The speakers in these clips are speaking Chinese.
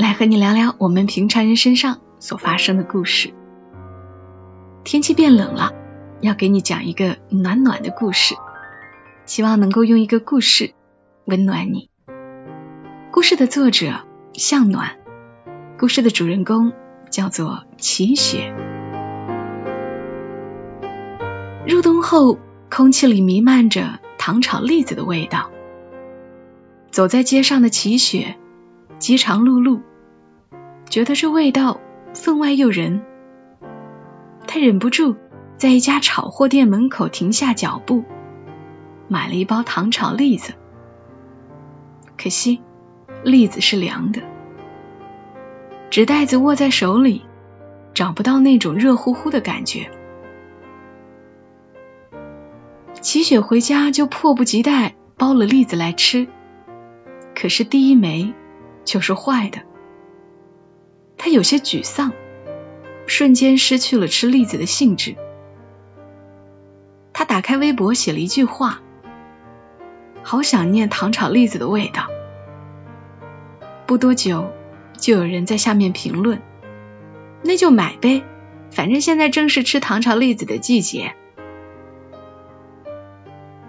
来和你聊聊我们平常人身上所发生的故事。天气变冷了，要给你讲一个暖暖的故事，希望能够用一个故事温暖你。故事的作者向暖，故事的主人公叫做齐雪。入冬后，空气里弥漫着糖炒栗子的味道。走在街上的齐雪，饥肠辘辘，觉得这味道分外诱人。他忍不住在一家炒货店门口停下脚步，买了一包糖炒栗子。可惜，栗子是凉的，纸袋子握在手里，找不到那种热乎乎的感觉。齐雪回家就迫不及待剥了栗子来吃，可是第一枚就是坏的。他有些沮丧，瞬间失去了吃栗子的兴致。他打开微博写了一句话：“好想念糖炒栗子的味道。”不多久，就有人在下面评论：“那就买呗，反正现在正是吃糖炒栗子的季节。”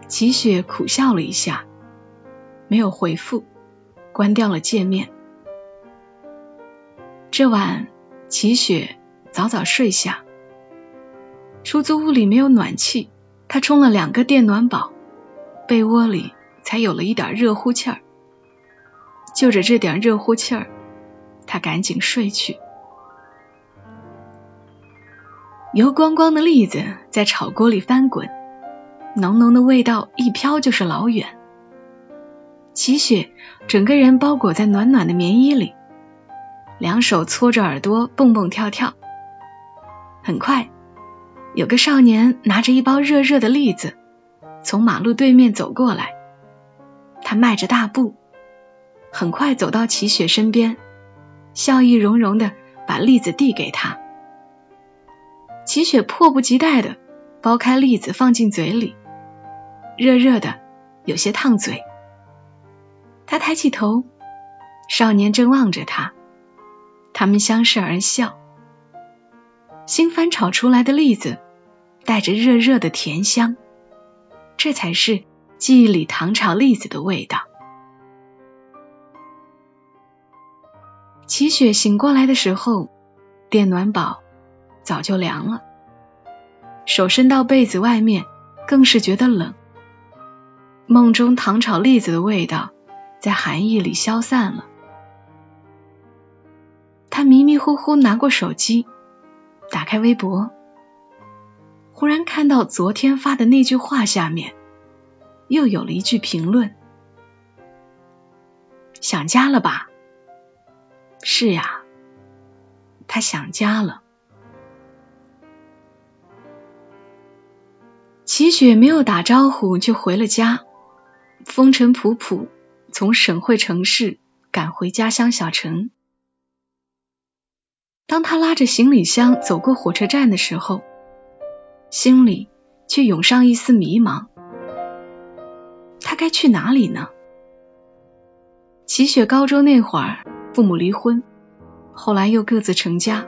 齐雪苦笑了一下，没有回复，关掉了界面。这晚，齐雪早早睡下。出租屋里没有暖气，她充了两个电暖宝，被窝里才有了一点热乎气儿。就着这点热乎气儿，她赶紧睡去。油光光的栗子在炒锅里翻滚。浓浓的味道一飘就是老远。齐雪整个人包裹在暖暖的棉衣里，两手搓着耳朵蹦蹦跳跳。很快，有个少年拿着一包热热的栗子从马路对面走过来，他迈着大步，很快走到齐雪身边，笑意融融的把栗子递给他。齐雪迫不及待的剥开栗子放进嘴里。热热的，有些烫嘴。他抬起头，少年正望着他，他们相视而笑。新翻炒出来的栗子带着热热的甜香，这才是记忆里糖炒栗子的味道。齐雪醒过来的时候，电暖宝早就凉了，手伸到被子外面，更是觉得冷。梦中糖炒栗子的味道在寒意里消散了。他迷迷糊糊拿过手机，打开微博，忽然看到昨天发的那句话下面又有了一句评论：“想家了吧？”是呀，他想家了。齐雪没有打招呼就回了家。风尘仆仆从省会城市赶回家乡小城。当他拉着行李箱走过火车站的时候，心里却涌上一丝迷茫。他该去哪里呢？齐雪高中那会儿，父母离婚，后来又各自成家，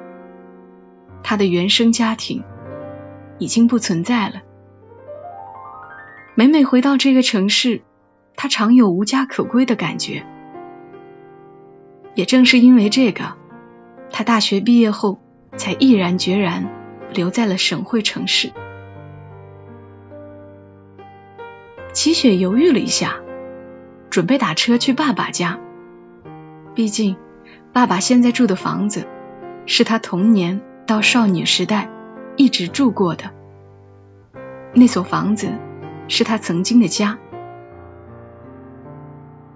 他的原生家庭已经不存在了。每每回到这个城市，他常有无家可归的感觉，也正是因为这个，他大学毕业后才毅然决然留在了省会城市。齐雪犹豫了一下，准备打车去爸爸家，毕竟爸爸现在住的房子是他童年到少女时代一直住过的，那所房子是他曾经的家。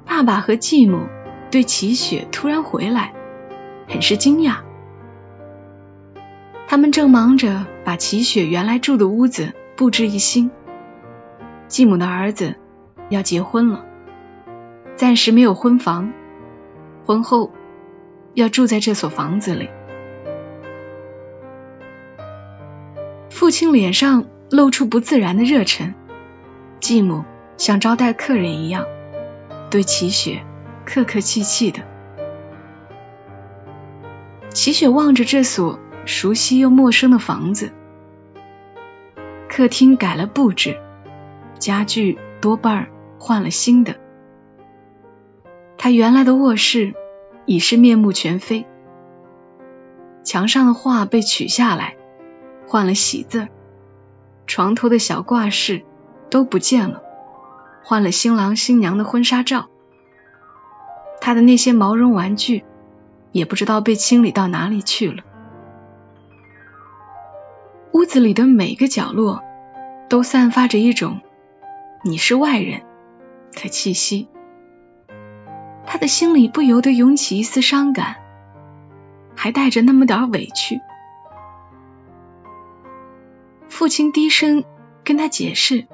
爸爸和继母对齐雪突然回来很是惊讶。他们正忙着把齐雪原来住的屋子布置一新。继母的儿子要结婚了，暂时没有婚房，婚后要住在这所房子里。父亲脸上露出不自然的热忱，继母像招待客人一样，对齐雪客客气气的。齐雪望着这所熟悉又陌生的房子，客厅改了布置，家具多半换了新的。他原来的卧室已是面目全非，墙上的画被取下来，换了喜字，床头的小挂饰都不见了，换了新郎新娘的婚纱照。他的那些毛绒玩具。也不知道被清理到哪里去了。屋子里的每个角落都散发着一种“你是外人”的气息。他的心里不由得涌起一丝伤感，还带着那么点委屈。父亲低声跟他解释：“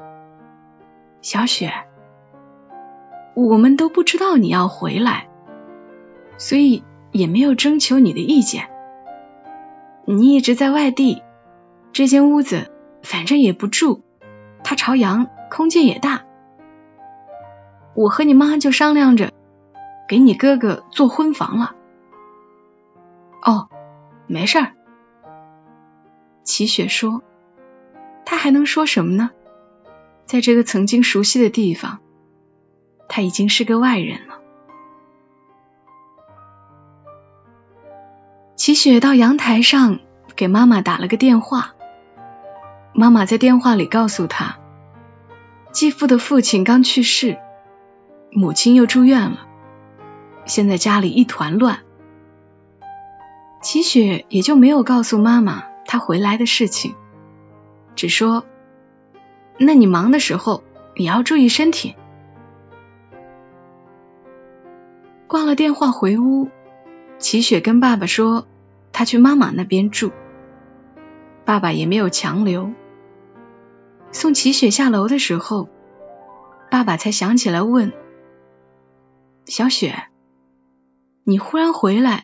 小雪，我们都不知道你要回来，所以。”也没有征求你的意见。你一直在外地，这间屋子反正也不住，它朝阳，空间也大。我和你妈就商量着给你哥哥做婚房了。哦，没事儿。齐雪说：“他还能说什么呢？在这个曾经熟悉的地方，他已经是个外人了。”齐雪到阳台上给妈妈打了个电话，妈妈在电话里告诉她，继父的父亲刚去世，母亲又住院了，现在家里一团乱。齐雪也就没有告诉妈妈她回来的事情，只说：“那你忙的时候也要注意身体。”挂了电话回屋。齐雪跟爸爸说，他去妈妈那边住。爸爸也没有强留。送齐雪下楼的时候，爸爸才想起来问：“小雪，你忽然回来，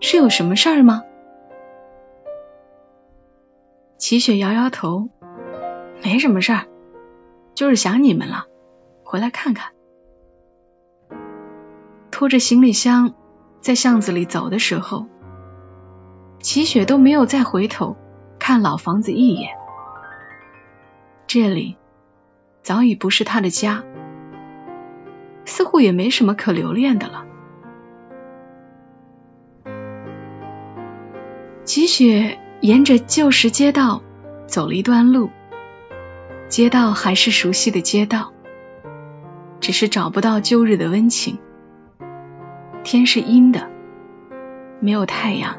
是有什么事儿吗？”齐雪摇摇头：“没什么事儿，就是想你们了，回来看看。”拖着行李箱。在巷子里走的时候，齐雪都没有再回头看老房子一眼。这里早已不是他的家，似乎也没什么可留恋的了。齐雪沿着旧时街道走了一段路，街道还是熟悉的街道，只是找不到旧日的温情。天是阴的，没有太阳，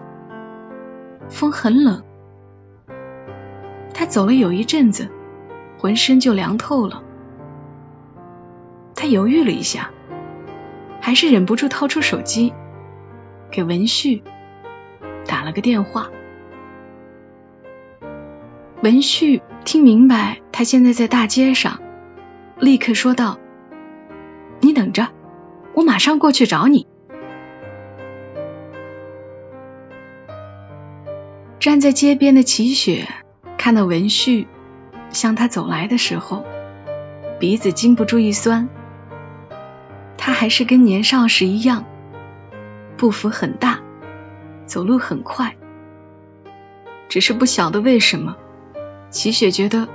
风很冷。他走了有一阵子，浑身就凉透了。他犹豫了一下，还是忍不住掏出手机，给文旭打了个电话。文旭听明白他现在在大街上，立刻说道：“你等着，我马上过去找你。”站在街边的齐雪看到文旭向他走来的时候，鼻子禁不住一酸。他还是跟年少时一样，步幅很大，走路很快。只是不晓得为什么，齐雪觉得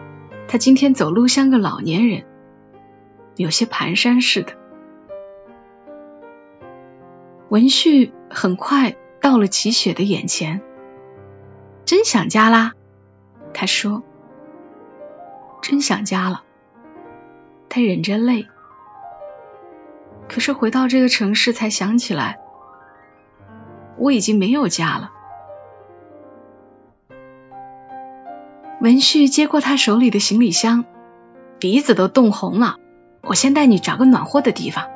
他今天走路像个老年人，有些蹒跚似的。文旭很快到了齐雪的眼前。真想家啦，他说。真想家了，他忍着泪。可是回到这个城市，才想起来，我已经没有家了。文旭接过他手里的行李箱，鼻子都冻红了。我先带你找个暖和的地方。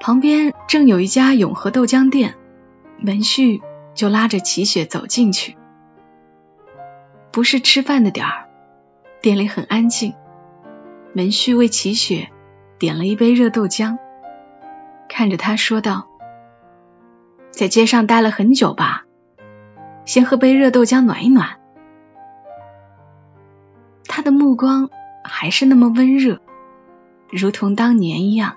旁边正有一家永和豆浆店，文旭就拉着齐雪走进去。不是吃饭的点儿，店里很安静。文旭为齐雪点了一杯热豆浆，看着他说道：“在街上待了很久吧？先喝杯热豆浆暖一暖。”他的目光还是那么温热，如同当年一样。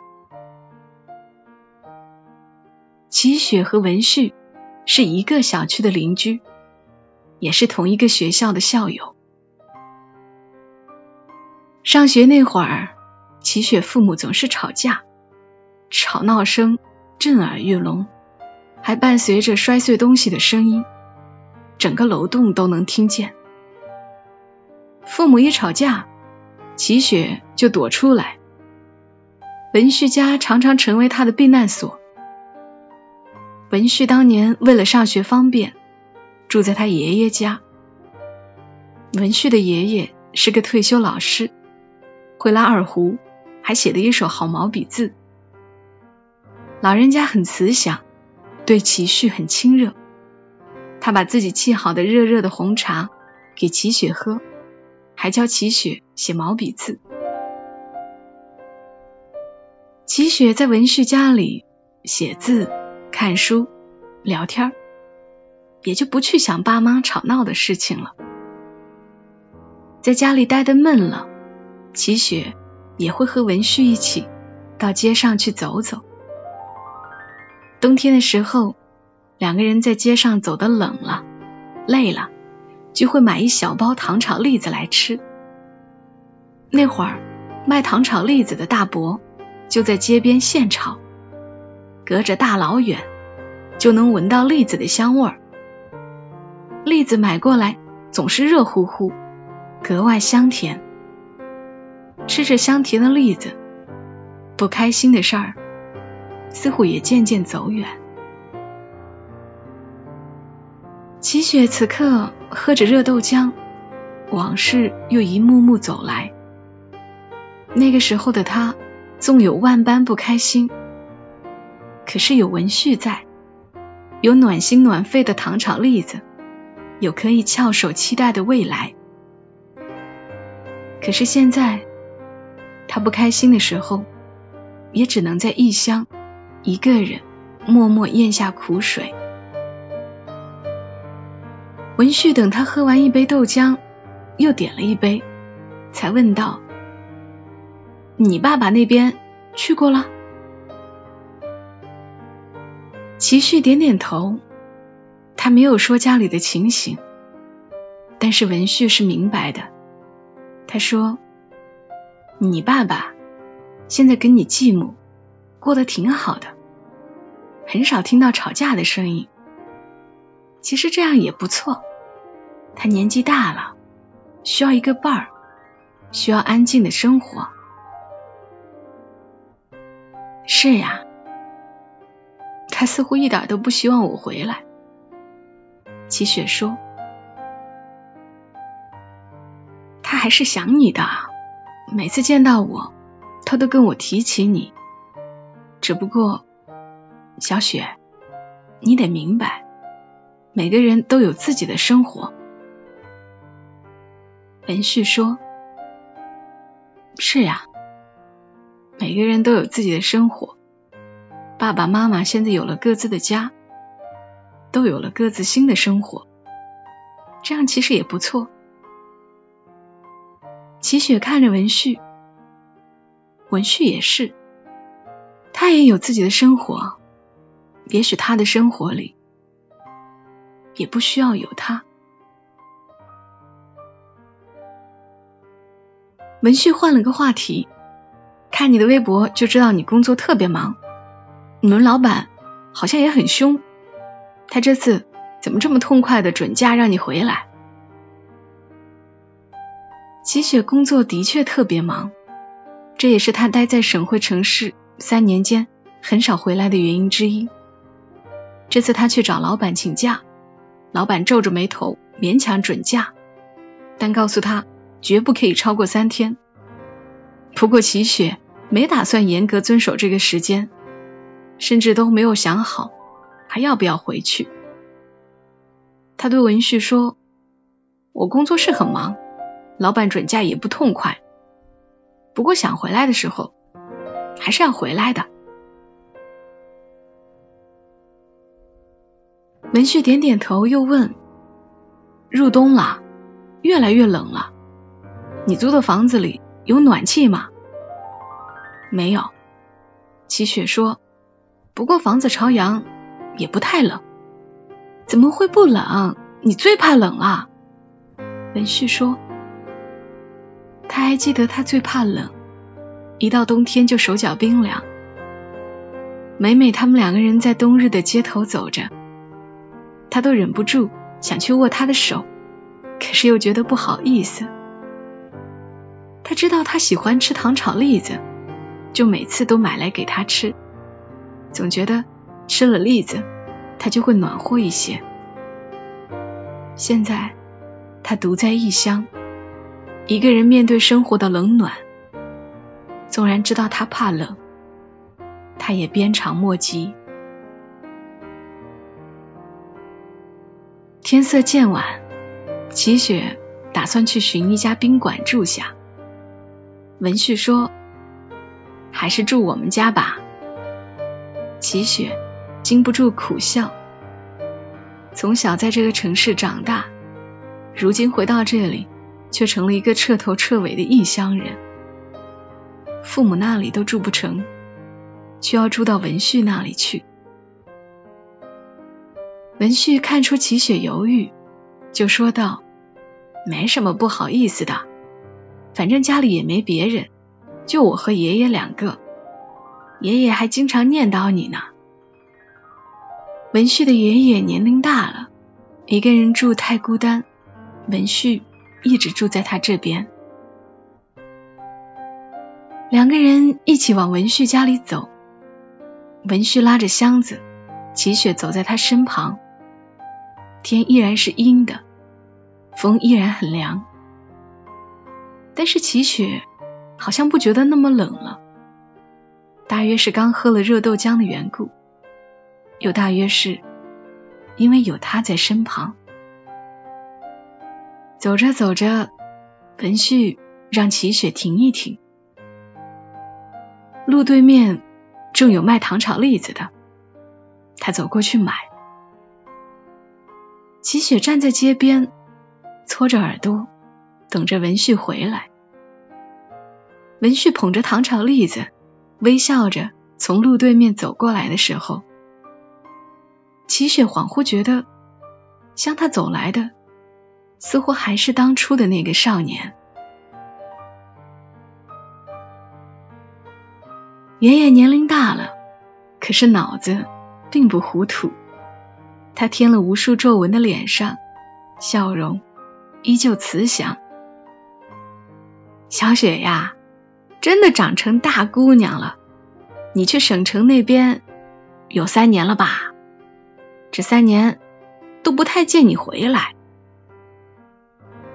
齐雪和文旭是一个小区的邻居，也是同一个学校的校友。上学那会儿，齐雪父母总是吵架，吵闹声震耳欲聋，还伴随着摔碎东西的声音，整个楼栋都能听见。父母一吵架，齐雪就躲出来，文旭家常常成为他的避难所。文旭当年为了上学方便，住在他爷爷家。文旭的爷爷是个退休老师，会拉二胡，还写了一手好毛笔字。老人家很慈祥，对齐旭很亲热。他把自己沏好的热热的红茶给齐雪喝，还教齐雪写毛笔字。齐雪在文旭家里写字。看书、聊天，也就不去想爸妈吵闹的事情了。在家里待得闷了，齐雪也会和文旭一起到街上去走走。冬天的时候，两个人在街上走得冷了、累了，就会买一小包糖炒栗子来吃。那会儿卖糖炒栗子的大伯就在街边现炒。隔着大老远就能闻到栗子的香味儿，栗子买过来总是热乎乎，格外香甜。吃着香甜的栗子，不开心的事儿似乎也渐渐走远。齐雪此刻喝着热豆浆，往事又一幕幕走来。那个时候的他，纵有万般不开心。可是有文旭在，有暖心暖肺的糖炒栗子，有可以翘首期待的未来。可是现在，他不开心的时候，也只能在异乡一个人默默咽下苦水。文旭等他喝完一杯豆浆，又点了一杯，才问道：“你爸爸那边去过了？”齐旭点点头，他没有说家里的情形，但是文旭是明白的。他说：“你爸爸现在跟你继母过得挺好的，很少听到吵架的声音。其实这样也不错。他年纪大了，需要一个伴儿，需要安静的生活。”是呀。他似乎一点都不希望我回来。齐雪说：“他还是想你的，每次见到我，他都跟我提起你。只不过，小雪，你得明白，每个人都有自己的生活。”文旭说：“是呀，每个人都有自己的生活。”爸爸妈妈现在有了各自的家，都有了各自新的生活，这样其实也不错。齐雪看着文旭，文旭也是，他也有自己的生活，也许他的生活里也不需要有他。文旭换了个话题，看你的微博就知道你工作特别忙。你们老板好像也很凶，他这次怎么这么痛快的准假让你回来？齐雪工作的确特别忙，这也是他待在省会城市三年间很少回来的原因之一。这次他去找老板请假，老板皱着眉头勉强准假，但告诉他绝不可以超过三天。不过齐雪没打算严格遵守这个时间。甚至都没有想好还要不要回去。他对文旭说：“我工作是很忙，老板准假也不痛快，不过想回来的时候还是要回来的。”文旭点点头，又问：“入冬了，越来越冷了，你租的房子里有暖气吗？”“没有。”齐雪说。不过房子朝阳，也不太冷。怎么会不冷？你最怕冷了。文旭说，他还记得他最怕冷，一到冬天就手脚冰凉。每每他们两个人在冬日的街头走着，他都忍不住想去握他的手，可是又觉得不好意思。他知道他喜欢吃糖炒栗子，就每次都买来给他吃。总觉得吃了栗子，他就会暖和一些。现在他独在异乡，一个人面对生活的冷暖，纵然知道他怕冷，他也鞭长莫及。天色渐晚，齐雪打算去寻一家宾馆住下。文旭说：“还是住我们家吧。”齐雪禁不住苦笑。从小在这个城市长大，如今回到这里，却成了一个彻头彻尾的异乡人。父母那里都住不成，却要住到文旭那里去。文旭看出齐雪犹豫，就说道：“没什么不好意思的，反正家里也没别人，就我和爷爷两个。”爷爷还经常念叨你呢。文旭的爷爷年龄大了，一个人住太孤单，文旭一直住在他这边。两个人一起往文旭家里走，文旭拉着箱子，齐雪走在他身旁。天依然是阴的，风依然很凉，但是齐雪好像不觉得那么冷了。大约是刚喝了热豆浆的缘故，又大约是因为有他在身旁。走着走着，文旭让齐雪停一停。路对面正有卖糖炒栗子的，他走过去买。齐雪站在街边，搓着耳朵，等着文旭回来。文旭捧着糖炒栗子。微笑着从路对面走过来的时候，齐雪恍惚觉得，向他走来的似乎还是当初的那个少年。爷爷年龄大了，可是脑子并不糊涂。他添了无数皱纹的脸上，笑容依旧慈祥。小雪呀。真的长成大姑娘了。你去省城那边有三年了吧？这三年都不太见你回来。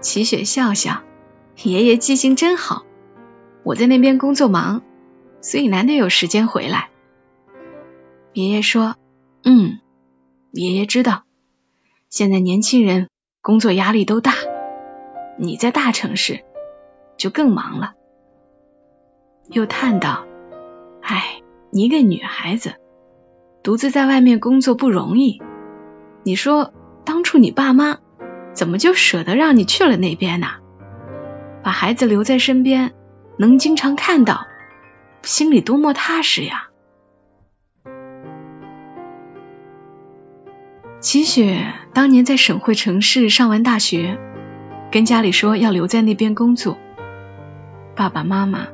齐雪笑笑，爷爷记性真好。我在那边工作忙，所以难得有时间回来。爷爷说：“嗯，爷爷知道，现在年轻人工作压力都大，你在大城市就更忙了。”又叹道：“哎，你一个女孩子，独自在外面工作不容易。你说当初你爸妈怎么就舍得让你去了那边呢？把孩子留在身边，能经常看到，心里多么踏实呀！”齐雪当年在省会城市上完大学，跟家里说要留在那边工作，爸爸妈妈。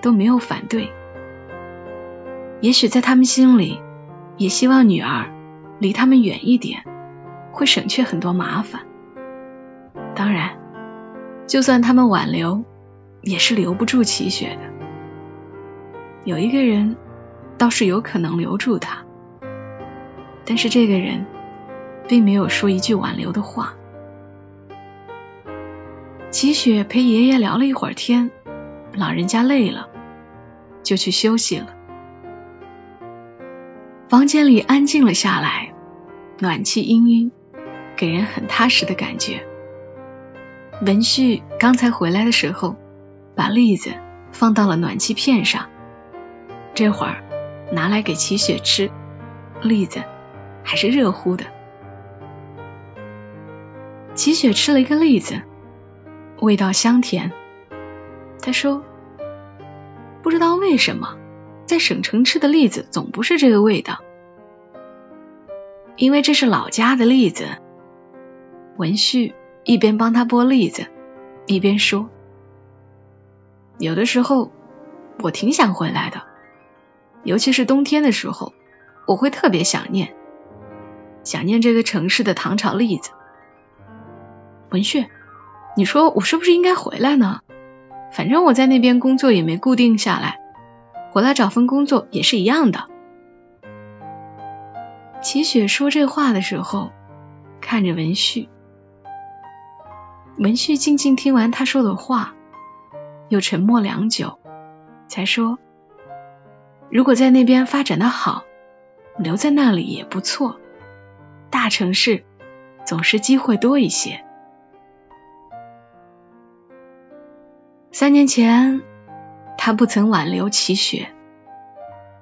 都没有反对，也许在他们心里，也希望女儿离他们远一点，会省去很多麻烦。当然，就算他们挽留，也是留不住齐雪的。有一个人倒是有可能留住他，但是这个人并没有说一句挽留的话。齐雪陪爷爷聊了一会儿天，老人家累了。就去休息了。房间里安静了下来，暖气氤氲，给人很踏实的感觉。文旭刚才回来的时候，把栗子放到了暖气片上，这会儿拿来给齐雪吃，栗子还是热乎的。齐雪吃了一个栗子，味道香甜。他说：“不知道为什么，在省城吃的栗子总不是这个味道，因为这是老家的栗子。”文旭一边帮他剥栗子，一边说：“有的时候我挺想回来的，尤其是冬天的时候，我会特别想念，想念这个城市的糖炒栗子。”文旭，你说我是不是应该回来呢？反正我在那边工作也没固定下来，回来找份工作也是一样的。齐雪说这话的时候，看着文旭，文旭静静听完他说的话，又沉默良久，才说：“如果在那边发展的好，留在那里也不错。大城市总是机会多一些。”三年前，他不曾挽留齐雪；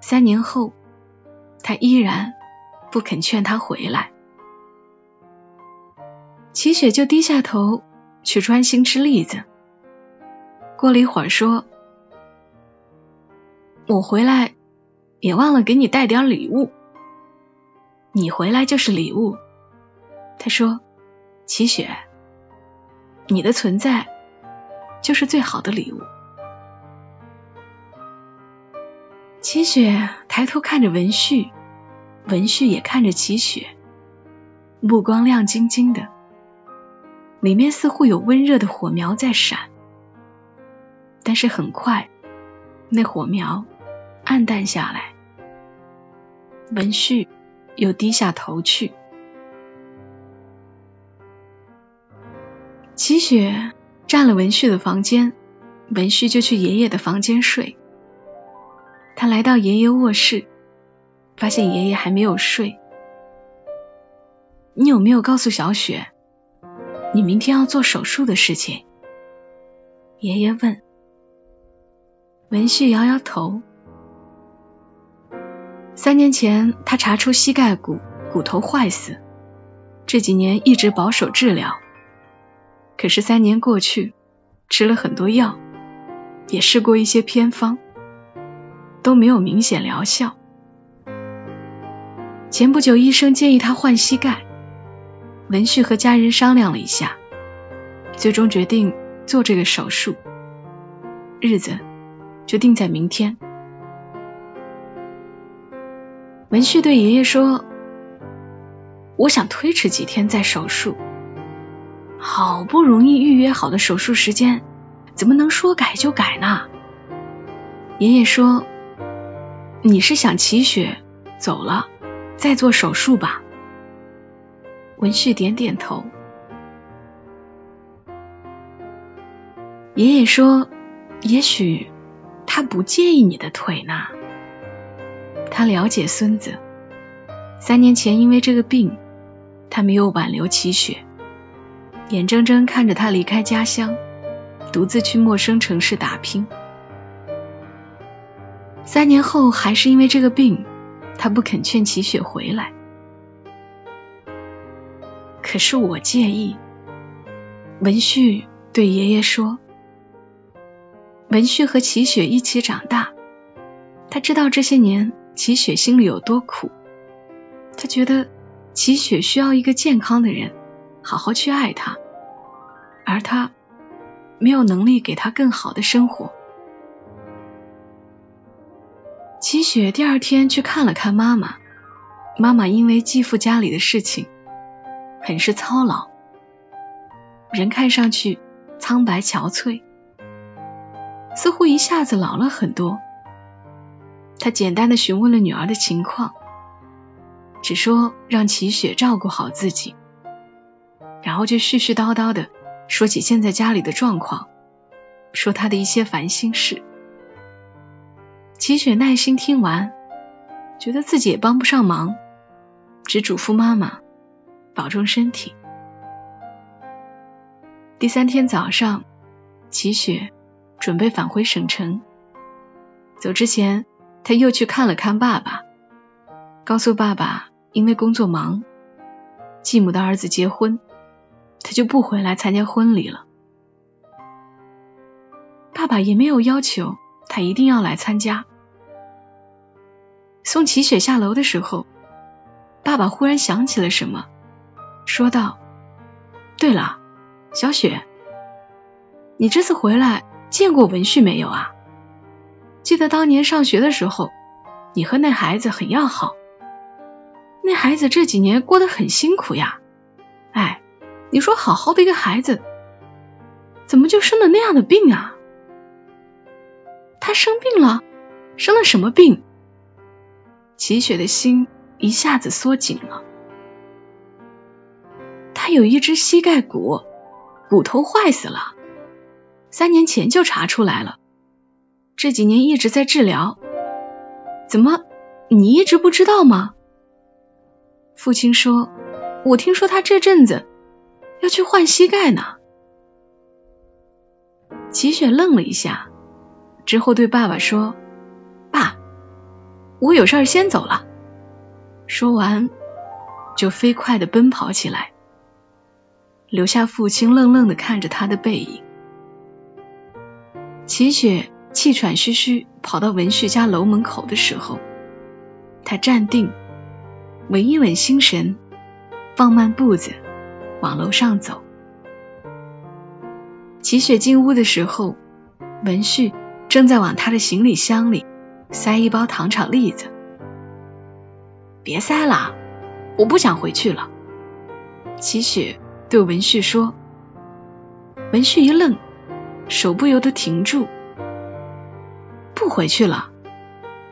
三年后，他依然不肯劝他回来。齐雪就低下头去专心吃栗子。过了一会儿，说：“我回来也忘了给你带点礼物，你回来就是礼物。”他说：“齐雪，你的存在。”就是最好的礼物。齐雪抬头看着文旭，文旭也看着齐雪，目光亮晶晶的，里面似乎有温热的火苗在闪。但是很快，那火苗暗淡下来，文旭又低下头去。齐雪。占了文旭的房间，文旭就去爷爷的房间睡。他来到爷爷卧室，发现爷爷还没有睡。你有没有告诉小雪，你明天要做手术的事情？爷爷问。文旭摇摇头。三年前他查出膝盖骨骨头坏死，这几年一直保守治疗。可是三年过去，吃了很多药，也试过一些偏方，都没有明显疗效。前不久，医生建议他换膝盖，文旭和家人商量了一下，最终决定做这个手术，日子就定在明天。文旭对爷爷说：“我想推迟几天再手术。”好不容易预约好的手术时间，怎么能说改就改呢？爷爷说：“你是想齐雪走了再做手术吧？”文旭点点头。爷爷说：“也许他不介意你的腿呢。他了解孙子，三年前因为这个病，他没有挽留齐雪。”眼睁睁看着他离开家乡，独自去陌生城市打拼。三年后，还是因为这个病，他不肯劝齐雪回来。可是我介意。文旭对爷爷说：“文旭和齐雪一起长大，他知道这些年齐雪心里有多苦。他觉得齐雪需要一个健康的人。”好好去爱他，而他没有能力给他更好的生活。齐雪第二天去看了看妈妈，妈妈因为继父家里的事情，很是操劳，人看上去苍白憔悴，似乎一下子老了很多。他简单的询问了女儿的情况，只说让齐雪照顾好自己。然后就絮絮叨叨的说起现在家里的状况，说他的一些烦心事。齐雪耐心听完，觉得自己也帮不上忙，只嘱咐妈妈保重身体。第三天早上，齐雪准备返回省城，走之前，他又去看了看爸爸，告诉爸爸因为工作忙，继母的儿子结婚，他就不回来参加婚礼了。爸爸也没有要求他一定要来参加。送齐雪下楼的时候，爸爸忽然想起了什么，说道：“对了，小雪，你这次回来见过文旭没有啊？记得当年上学的时候，你和那孩子很要好。那孩子这几年过得很辛苦呀。哎，你说好好的一个孩子，怎么就生了那样的病啊？”他生病了，生了什么病？齐雪的心一下子缩紧了。他有一只膝盖骨，骨头坏死了，三年前就查出来了，这几年一直在治疗。怎么，你一直不知道吗？父亲说：“我听说他这阵子要去换膝盖呢。”齐雪愣了一下。之后对爸爸说：“爸，我有事儿先走了。”说完，就飞快的奔跑起来，留下父亲愣愣的看着他的背影。齐雪气喘吁吁跑到文旭家楼门口的时候，他站定，稳一稳心神，放慢步子往楼上走。齐雪进屋的时候，文旭。正在往他的行李箱里塞一包糖炒栗子，别塞了，我不想回去了。齐雪对文旭说。文旭一愣，手不由得停住。不回去了？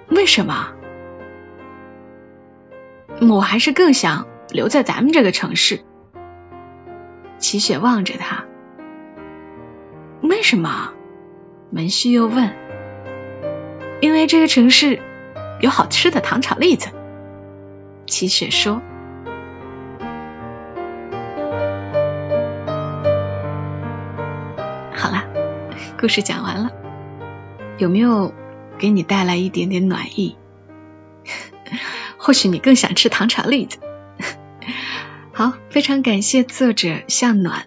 为什么？我还是更想留在咱们这个城市。齐雪望着他，为什么？门旭又问：“因为这个城市有好吃的糖炒栗子。”齐雪说：“好了，故事讲完了，有没有给你带来一点点暖意？或许你更想吃糖炒栗子。好，非常感谢作者向暖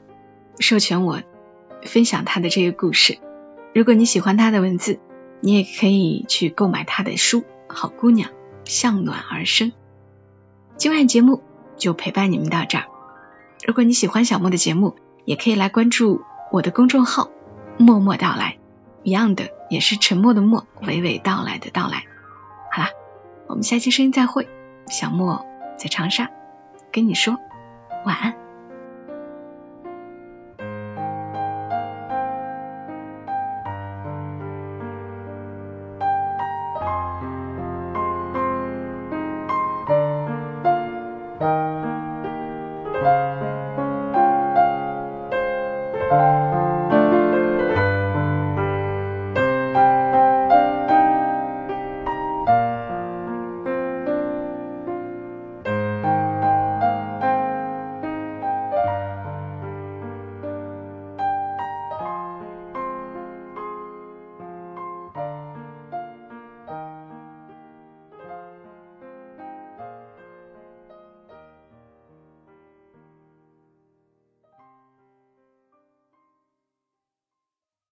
授权我分享他的这个故事。如果你喜欢他的文字，你也可以去购买他的书《好姑娘向暖而生》。今晚节目就陪伴你们到这儿。如果你喜欢小莫的节目，也可以来关注我的公众号“默默到来”，一样的也是沉默的默，娓娓道来的到来。好啦，我们下期声音再会。小莫在长沙跟你说晚安。